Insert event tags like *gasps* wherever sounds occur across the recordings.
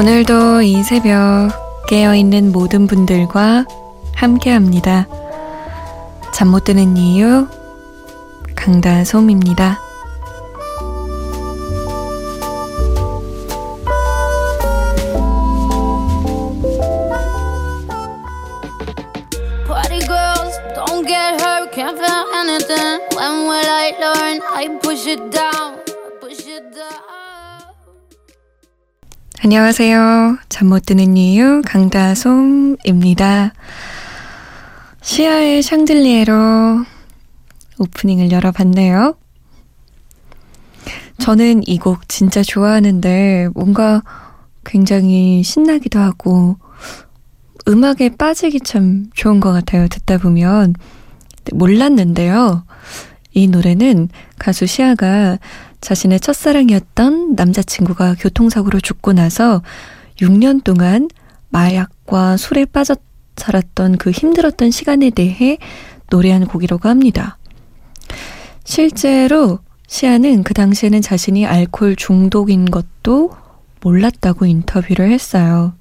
오늘도 이 새벽 깨어있는 모든 분들과 함께 합니다. 잠 못 드는 이유, 강다솜입니다. 안녕하세요. 잠 못 드는 이유 강다솜입니다. 시아의 샹들리에로 오프닝을 열어봤네요. 저는 이 곡 진짜 좋아하는데 뭔가 굉장히 신나기도 하고 음악에 빠지기 참 좋은 것 같아요. 듣다 보면 몰랐는데요. 이 노래는 가수 시아가 자신의 첫사랑이었던 남자친구가 교통사고로 죽고 나서 6년 동안 마약과 술에 빠져 살았던 그 힘들었던 시간에 대해 노래한 곡이라고 합니다. 실제로 시아는 그 당시에는 자신이 알코올 중독인 것도 몰랐다고 인터뷰를 했어요.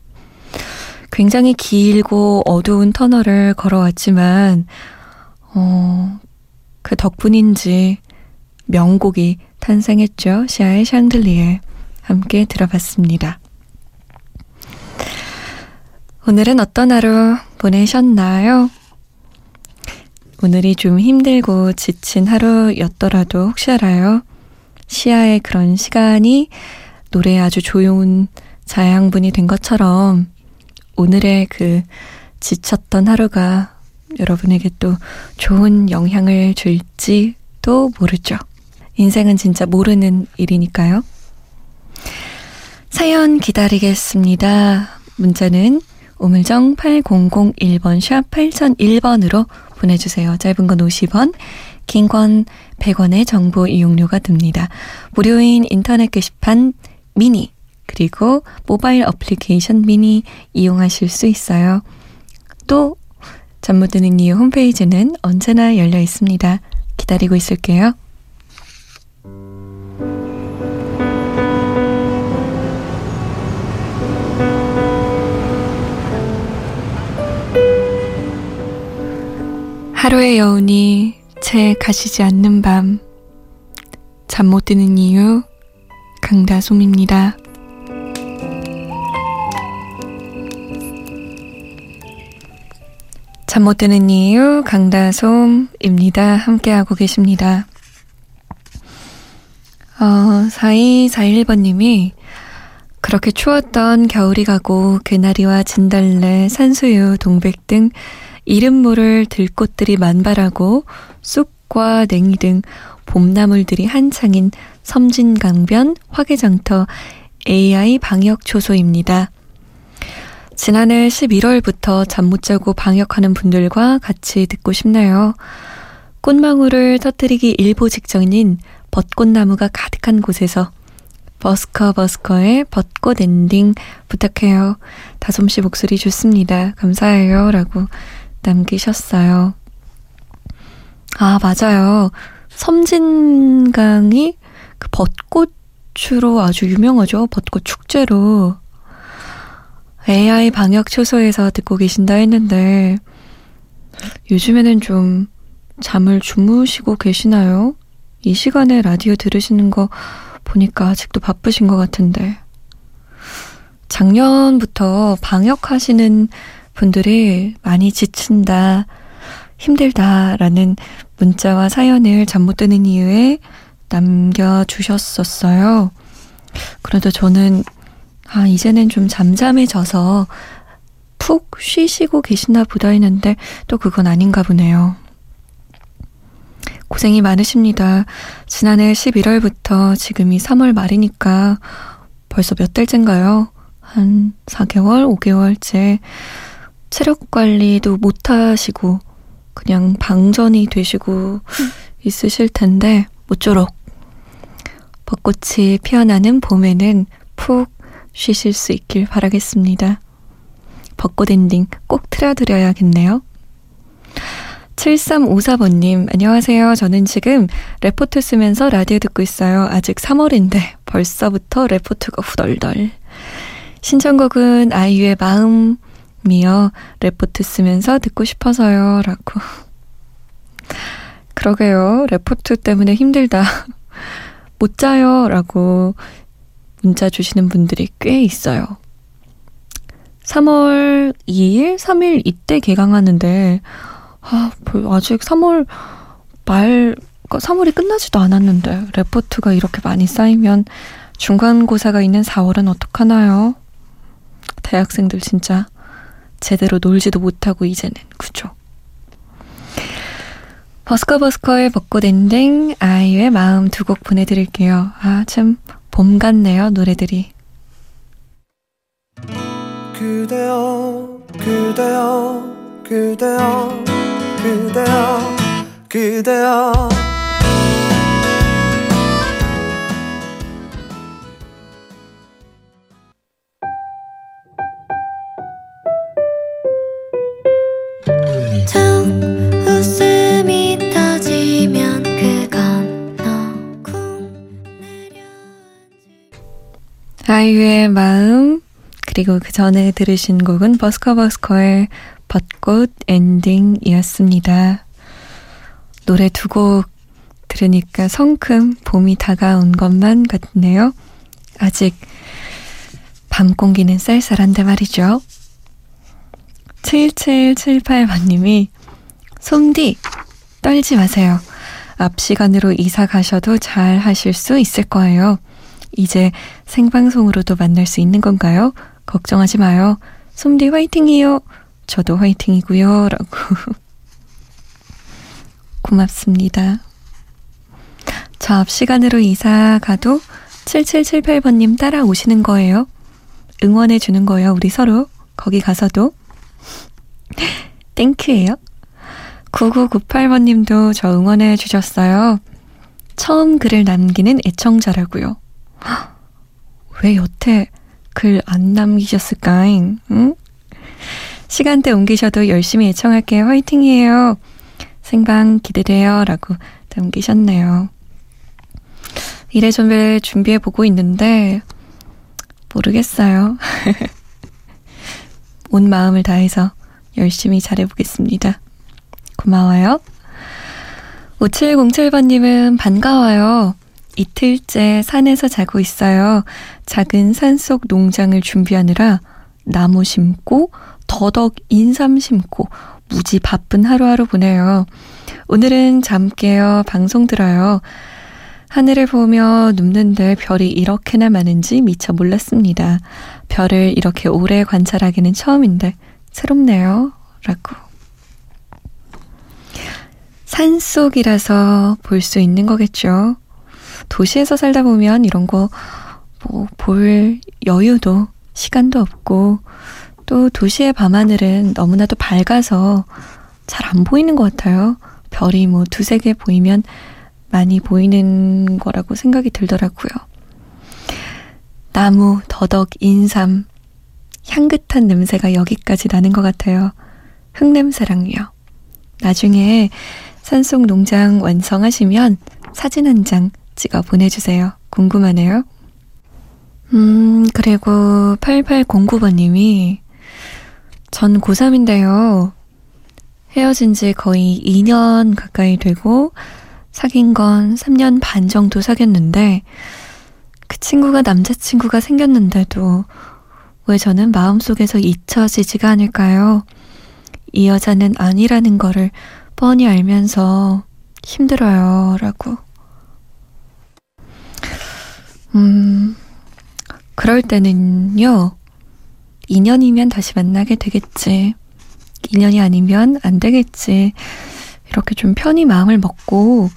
굉장히 길고 어두운 터널을 걸어왔지만, 어, 그 덕분인지 명곡이 탄생했죠. 시아의 샹들리에 함께 들어봤습니다. 오늘은 어떤 하루 보내셨나요? 오늘이 좀 힘들고 지친 하루였더라도 혹시 알아요? 시아의 그런 시간이 노래에 아주 좋은 자양분이 된 것처럼 오늘의 그 지쳤던 하루가 여러분에게 또 좋은 영향을 줄지도 모르죠. 인생은 진짜 모르는 일이니까요. 사연 기다리겠습니다. 문자는 우물정 8001번 샵 8001번으로 보내주세요. 짧은 건 50원, 긴 건 100원의 정보 이용료가 듭니다. 무료인 인터넷 게시판 미니 그리고 모바일 어플리케이션 미니 이용하실 수 있어요. 또 잠못 드는 이유 홈페이지는 언제나 열려 있습니다. 기다리고 있을게요. 하루의 여운이 채 가시지 않는 밤. 잠 못 드는 이유, 강다솜입니다. 잠못 드는 이유, 강다솜입니다. 함께하고 계십니다. 어, 4241번님이 그렇게 추웠던 겨울이 가고 개나리와 진달래, 산수유, 동백 등 이름 모를 들꽃들이 만발하고 쑥과 냉이 등 봄나물들이 한창인 섬진강변 화개장터 AI 방역 초소입니다. 지난해 11월부터 잠 못 자고 방역하는 분들과 같이 듣고 싶네요. 꽃망울을 터뜨리기 일보 직전인 벚꽃나무가 가득한 곳에서 버스커 버스커의 벚꽃 엔딩 부탁해요. 다솜씨 목소리 좋습니다. 감사해요. 라고 남기셨어요. 아, 맞아요. 섬진강이 그 벚꽃으로 아주 유명하죠. 벚꽃 축제로. AI 방역 초소에서 듣고 계신다 했는데, 요즘에는 좀 잠을 주무시고 계시나요? 이 시간에 라디오 들으시는 거 보니까 아직도 바쁘신 것 같은데. 작년부터 방역하시는 분들이 많이 지친다, 힘들다 라는 문자와 사연을 잠 못 드는 이유에 남겨주셨었어요. 그래도 저는, 아, 이제는 좀 잠잠해져서 푹 쉬시고 계시나 보다 했는데 또 그건 아닌가 보네요. 고생이 많으십니다. 지난해 11월부터 지금이 3월 말이니까 벌써 몇 달째인가요? 한 4개월, 5개월째 체력 관리도 못 하시고 그냥 방전이 되시고 있으실 텐데 모쪼록 벚꽃이 피어나는 봄에는 푹 쉬실 수 있길 바라겠습니다. 벚꽃 엔딩 꼭 틀어드려야겠네요. 7354번님, 안녕하세요. 저는 지금 레포트 쓰면서 라디오 듣고 있어요. 아직 3월인데 벌써부터 레포트가 후덜덜. 신청곡은 아이유의 마음 이요. 레포트 쓰면서 듣고 싶어서요. 라고. 그러게요. 레포트 때문에 힘들다. *laughs* 못 자요. 라고 문자 주시는 분들이 꽤 있어요. 3월 2일, 3일 이때 개강하는데, 아, 아직 3월 말, 3월이 끝나지도 않았는데, 레포트가 이렇게 많이 쌓이면 중간고사가 있는 4월은 어떡하나요? 대학생들 진짜 제대로 놀지도 못하고 이제는, 그죠? 버스커버스커의 벚꽃 엔딩, 아이유의 마음 두 곡 보내드릴게요. 아, 참, 봄 같네요, 노래들이. 그대여, 그대여, 그대여, 그대여, 그대여. 아이유의 마음 그리고 그 전에 들으신 곡은 버스커버스커의 벚꽃 엔딩이었습니다. 노래 두 곡 들으니까 성큼 봄이 다가온 것만 같네요. 아직 밤 공기는 쌀쌀한데 말이죠. 7778번님이 솜디 떨지 마세요. 앞 시간으로 이사 가셔도 잘 하실 수 있을 거예요. 이제 생방송으로도 만날 수 있는 건가요? 걱정하지 마요. 솜디 화이팅이요. 저도 화이팅이고요. 라고. *laughs* 고맙습니다. 저 앞 시간으로 이사 가도 7778번님 따라오시는 거예요. 응원해 주는 거예요. 우리 서로. 거기 가서도. *laughs* 땡큐예요. 9998번님도 저 응원해 주셨어요. 처음 글을 남기는 애청자라고요. *gasps* 왜 여태 글 안 남기셨을까잉? 응? 시간대 옮기셔도 열심히 애청할게요. 화이팅이에요. 생방 기대돼요. 라고 남기셨네요. 이래저래 준비해 보고 있는데, 모르겠어요. *laughs* 온 마음을 다해서 열심히 잘해보겠습니다. 고마워요. 5707번님은 반가워요. 이틀째 산에서 자고 있어요. 작은 산속 농장을 준비하느라 나무 심고 더덕 인삼 심고 무지 바쁜 하루하루 보내요. 오늘은 잠 깨어 방송 들어요. 하늘을 보며 눕는데 별이 이렇게나 많은지 미처 몰랐습니다. 별을 이렇게 오래 관찰하기는 처음인데 새롭네요. 라고. 산속이라서 볼 수 있는 거겠죠. 도시에서 살다 보면 이런 거, 뭐, 볼 여유도, 시간도 없고, 또 도시의 밤하늘은 너무나도 밝아서 잘 안 보이는 것 같아요. 별이 뭐 두세 개 보이면 많이 보이는 거라고 생각이 들더라고요. 나무, 더덕, 인삼, 향긋한 냄새가 여기까지 나는 것 같아요. 흙냄새랑요. 나중에 산속 농장 완성하시면 사진 한 장 찍어 보내주세요. 궁금하네요. 음, 그리고 8809번님이 전 고3인데요. 헤어진 지 거의 2년 가까이 되고 사귄 건 3년 반 정도 사귀었는데 그 친구가 남자친구가 생겼는데도 왜 저는 마음속에서 잊혀지지가 않을까요? 이 여자는 아니라는 거를 뻔히 알면서 힘들어요. 라고. 음, 그럴 때는요, 2년이면 다시 만나게 되겠지. 2년이 아니면 안 되겠지. 이렇게 좀 편히 마음을 먹고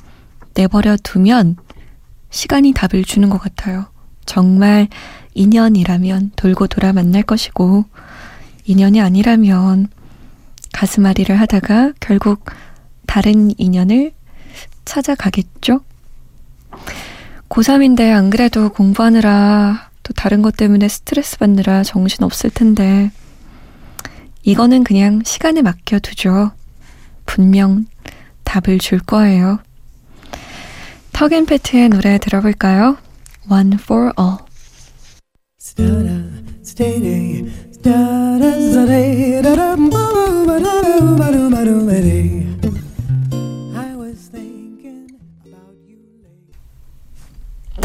내버려 두면 시간이 답을 주는 것 같아요. 정말 2년이라면 돌고 돌아 만날 것이고, 2년이 아니라면 가슴앓이를 하다가 결국 다른 인연을 찾아가겠죠? 고3인데 안 그래도 공부하느라 또 다른 것 때문에 스트레스 받느라 정신 없을 텐데 이거는 그냥 시간에 맡겨두죠. 분명 답을 줄 거예요. 턱앤패트의 노래 들어볼까요? One for All.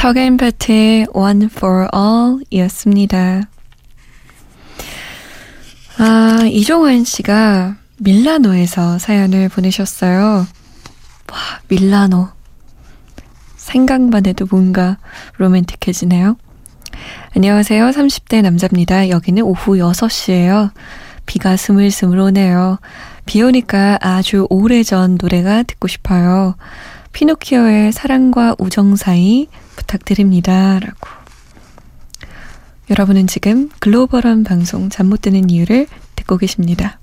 터겐배트의 One for All 이었습니다. 아, 이종환 씨가 밀라노에서 사연을 보내셨어요. 와, 밀라노. 생각만 해도 뭔가 로맨틱해지네요. 안녕하세요. 30대 남자입니다. 여기는 오후 6시예요. 비가 스물스물 오네요. 비 오니까 아주 오래전 노래가 듣고 싶어요. 피노키오의 사랑과 우정 사이 부탁드립니다. 라고. 여러분은 지금 글로벌한 방송 잠 못 드는 이유를 듣고 계십니다.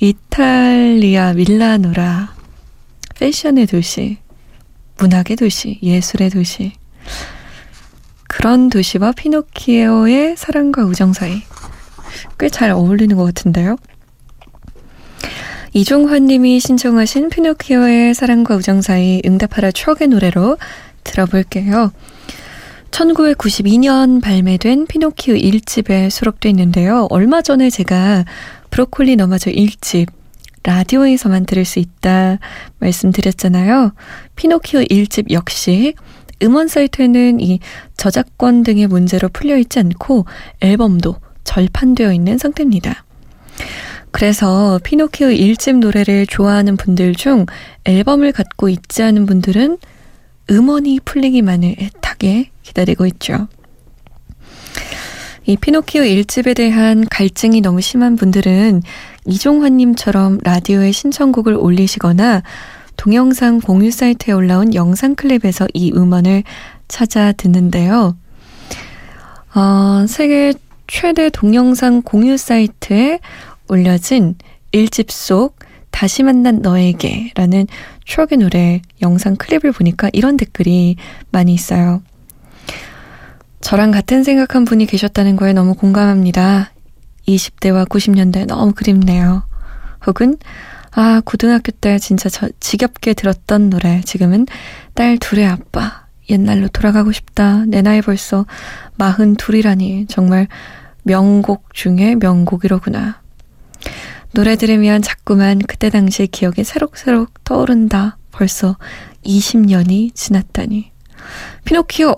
이탈리아 밀라노라 패션의 도시, 문학의 도시, 예술의 도시. 그런 도시와 피노키오의 사랑과 우정 사이. 꽤 잘 어울리는 것 같은데요? 이종환 님이 신청하신 피노키오의 사랑과 우정 사이 응답하라 추억의 노래로 들어볼게요. 1992년 발매된 피노키오 1집에 수록돼 있는데요. 얼마 전에 제가 브로콜리 너마저 1집 라디오에서만 들을 수 있다 말씀드렸잖아요. 피노키오 1집 역시 음원 사이트에는 이 저작권 등의 문제로 풀려 있지 않고 앨범도 절판되어 있는 상태입니다. 그래서 피노키오 1집 노래를 좋아하는 분들 중 앨범을 갖고 있지 않은 분들은 음원이 풀리기만을 애타게 기다리고 있죠. 이 피노키오 1집에 대한 갈증이 너무 심한 분들은 이종환님처럼 라디오에 신청곡을 올리시거나 동영상 공유 사이트에 올라온 영상 클립에서 이 음원을 찾아 듣는데요. 어, 세계 최대 동영상 공유 사이트에 올려진 1집 속 다시 만난 너에게 라는 추억의 노래 영상 클립을 보니까 이런 댓글이 많이 있어요. 저랑 같은 생각한 분이 계셨다는 거에 너무 공감합니다. 20대와 90년대 너무 그립네요. 혹은 아, 고등학교 때 진짜 저 지겹게 들었던 노래. 지금은 딸 둘의 아빠. 옛날로 돌아가고 싶다. 내 나이 벌써 마흔 둘이라니. 정말 명곡 중에 명곡이로구나. 노래 들으면 자꾸만 그때 당시의 기억이 새록새록 떠오른다. 벌써 20년이 지났다니. 피노키오!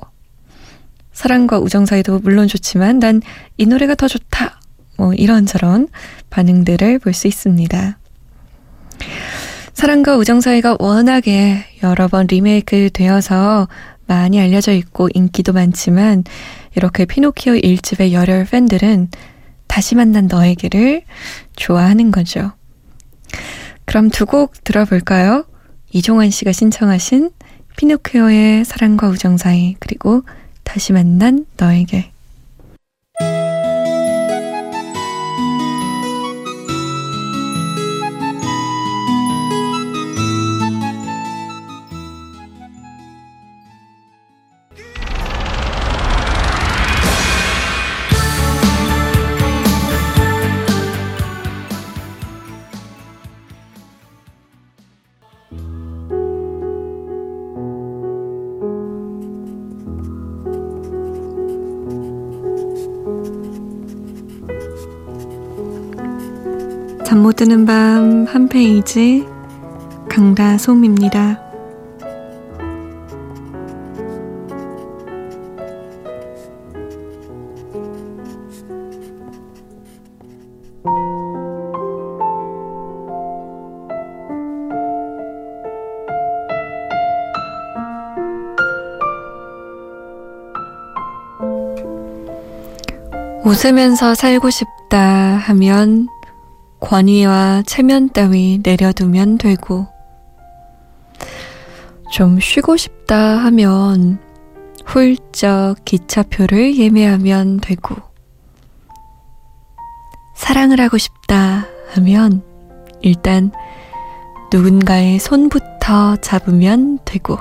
사랑과 우정 사이도 물론 좋지만 난 이 노래가 더 좋다. 뭐 이런저런 반응들을 볼 수 있습니다. 사랑과 우정 사이가 워낙에 여러 번 리메이크 되어서 많이 알려져 있고 인기도 많지만 이렇게 피노키오 1집의 열혈 팬들은 다시 만난 너에게를 좋아하는 거죠. 그럼 두 곡 들어볼까요? 이종환 씨가 신청하신 피노키오의 사랑과 우정 사이 그리고 다시 만난 너에게 잠 못 드는 밤 한 페이지 강다솜입니다. 웃으면서 살고 싶다 하면 권위와 체면 따위 내려두면 되고, 좀 쉬고 싶다 하면 훌쩍 기차표를 예매하면 되고, 사랑을 하고 싶다 하면 일단 누군가의 손부터 잡으면 되고,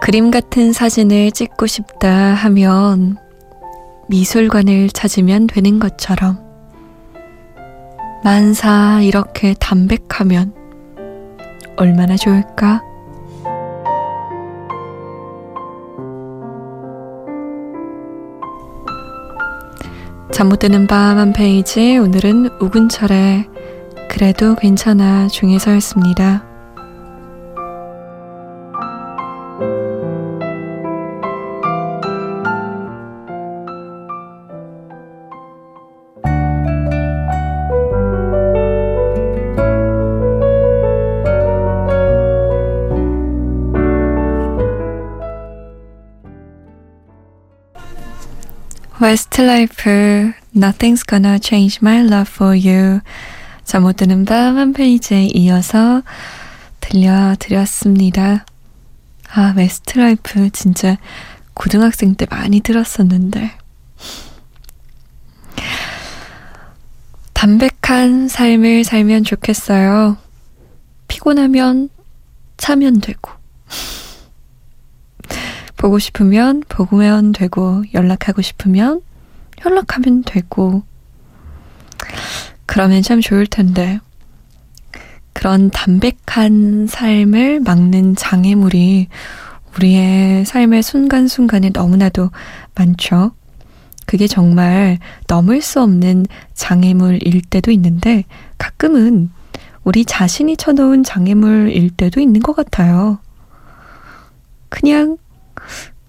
그림 같은 사진을 찍고 싶다 하면 미술관을 찾으면 되는 것처럼 만사 이렇게 담백하면 얼마나 좋을까? 잠 못 드는 밤 한 페이지 오늘은 우근철의 그래도 괜찮아 중에서였습니다. 웨스트라이프 Nothing's Gonna Change My Love For You 잠못 드는 밤 한 페이지에 이어서 들려드렸습니다. 아 웨스트라이프 진짜 고등학생 때 많이 들었었는데 담백한 삶을 살면 좋겠어요. 피곤하면 자면 되고 보고 싶으면 보고면 되고, 연락하고 싶으면 연락하면 되고, 그러면 참 좋을 텐데. 그런 담백한 삶을 막는 장애물이 우리의 삶의 순간순간에 너무나도 많죠. 그게 정말 넘을 수 없는 장애물일 때도 있는데 가끔은 우리 자신이 쳐놓은 장애물일 때도 있는 것 같아요. 그냥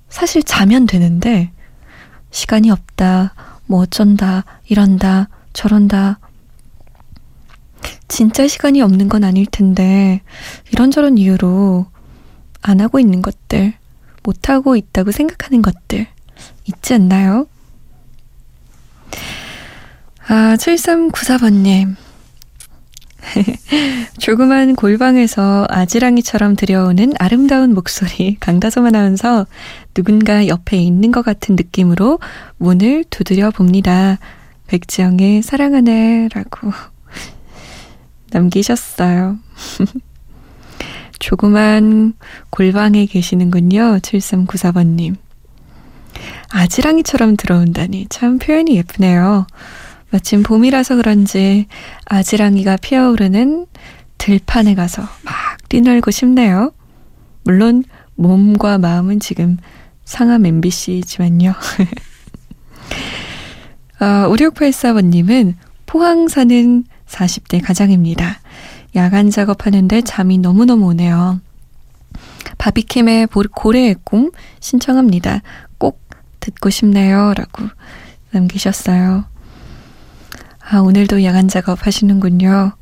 사실 자면 되는데 시간이 없다, 뭐 어쩐다, 이런다, 저런다. 진짜 시간이 없는 건 아닐 텐데 이런저런 이유로 안 하고 있는 것들, 못 하고 있다고 생각하는 것들 있지 않나요? 아, 7394번님. *laughs* 조그만 골방에서 아지랑이처럼 들여오는 아름다운 목소리 강다솜 아나운서 누군가 옆에 있는 것 같은 느낌으로 문을 두드려 봅니다. 백지영의 사랑하네 라고 *laughs* 남기셨어요. *laughs* 조그만 골방에 계시는군요. 7394번님. 아지랑이처럼 들어온다니 참 표현이 예쁘네요. 마침 봄이라서 그런지 아지랑이가 피어오르는 들판에 가서 막 뛰놀고 싶네요. 물론 몸과 마음은 지금 상암 MBC지만요. *laughs* 어, 5684번님은 포항 사는 40대 가장입니다. 야간 작업하는데 잠이 너무너무 오네요. 바비킴의 고래의 꿈 신청합니다. 꼭 듣고 싶네요. 라고 남기셨어요. 아, 오늘도 야간 작업 하시는군요.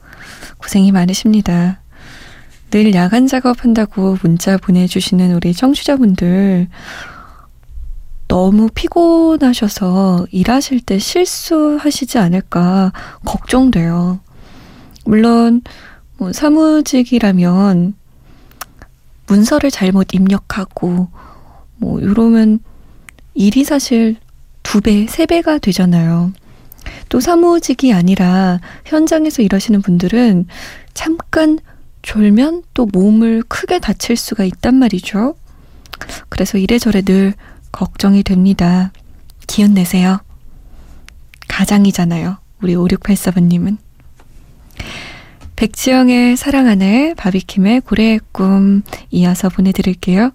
고생이 많으십니다. 늘 야간 작업한다고 문자 보내주시는 우리 청취자분들, 너무 피곤하셔서 일하실 때 실수하시지 않을까 걱정돼요. 물론, 뭐 사무직이라면 문서를 잘못 입력하고, 뭐, 이러면 일이 사실 두 배, 세 배가 되잖아요. 또 사무직이 아니라 현장에서 일하시는 분들은 잠깐 졸면 또 몸을 크게 다칠 수가 있단 말이죠. 그래서 이래저래 늘 걱정이 됩니다. 기운 내세요. 가장이잖아요. 우리 5684번님은. 백지영의 사랑하네, 바비킴의 고래의 꿈 이어서 보내드릴게요.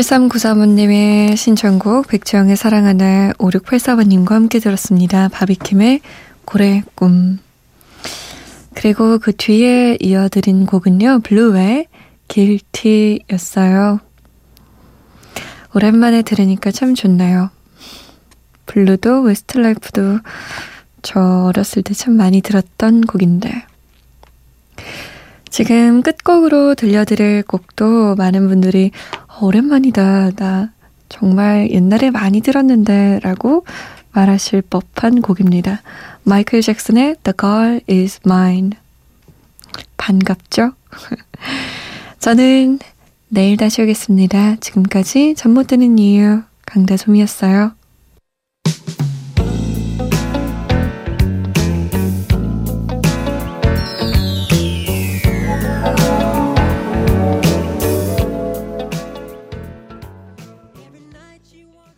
7393번님의 신청곡 백지영의 사랑 하나 5684번님과 함께 들었습니다. 바비킴의 고래 꿈 그리고 그 뒤에 이어드린 곡은요. 블루의 Guilty였어요. 오랜만에 들으니까 참 좋네요. 블루도 웨스트라이프도 저 어렸을 때 참 많이 들었던 곡인데 지금 끝곡으로 들려드릴 곡도 많은 분들이 오랜만이다. 나 정말 옛날에 많이 들었는데 라고 말하실 법한 곡입니다. 마이클 잭슨의 The Girl Is Mine. 반갑죠? *laughs* 저는 내일 다시 오겠습니다. 지금까지 잠 못 드는 이유 강다솜이었어요.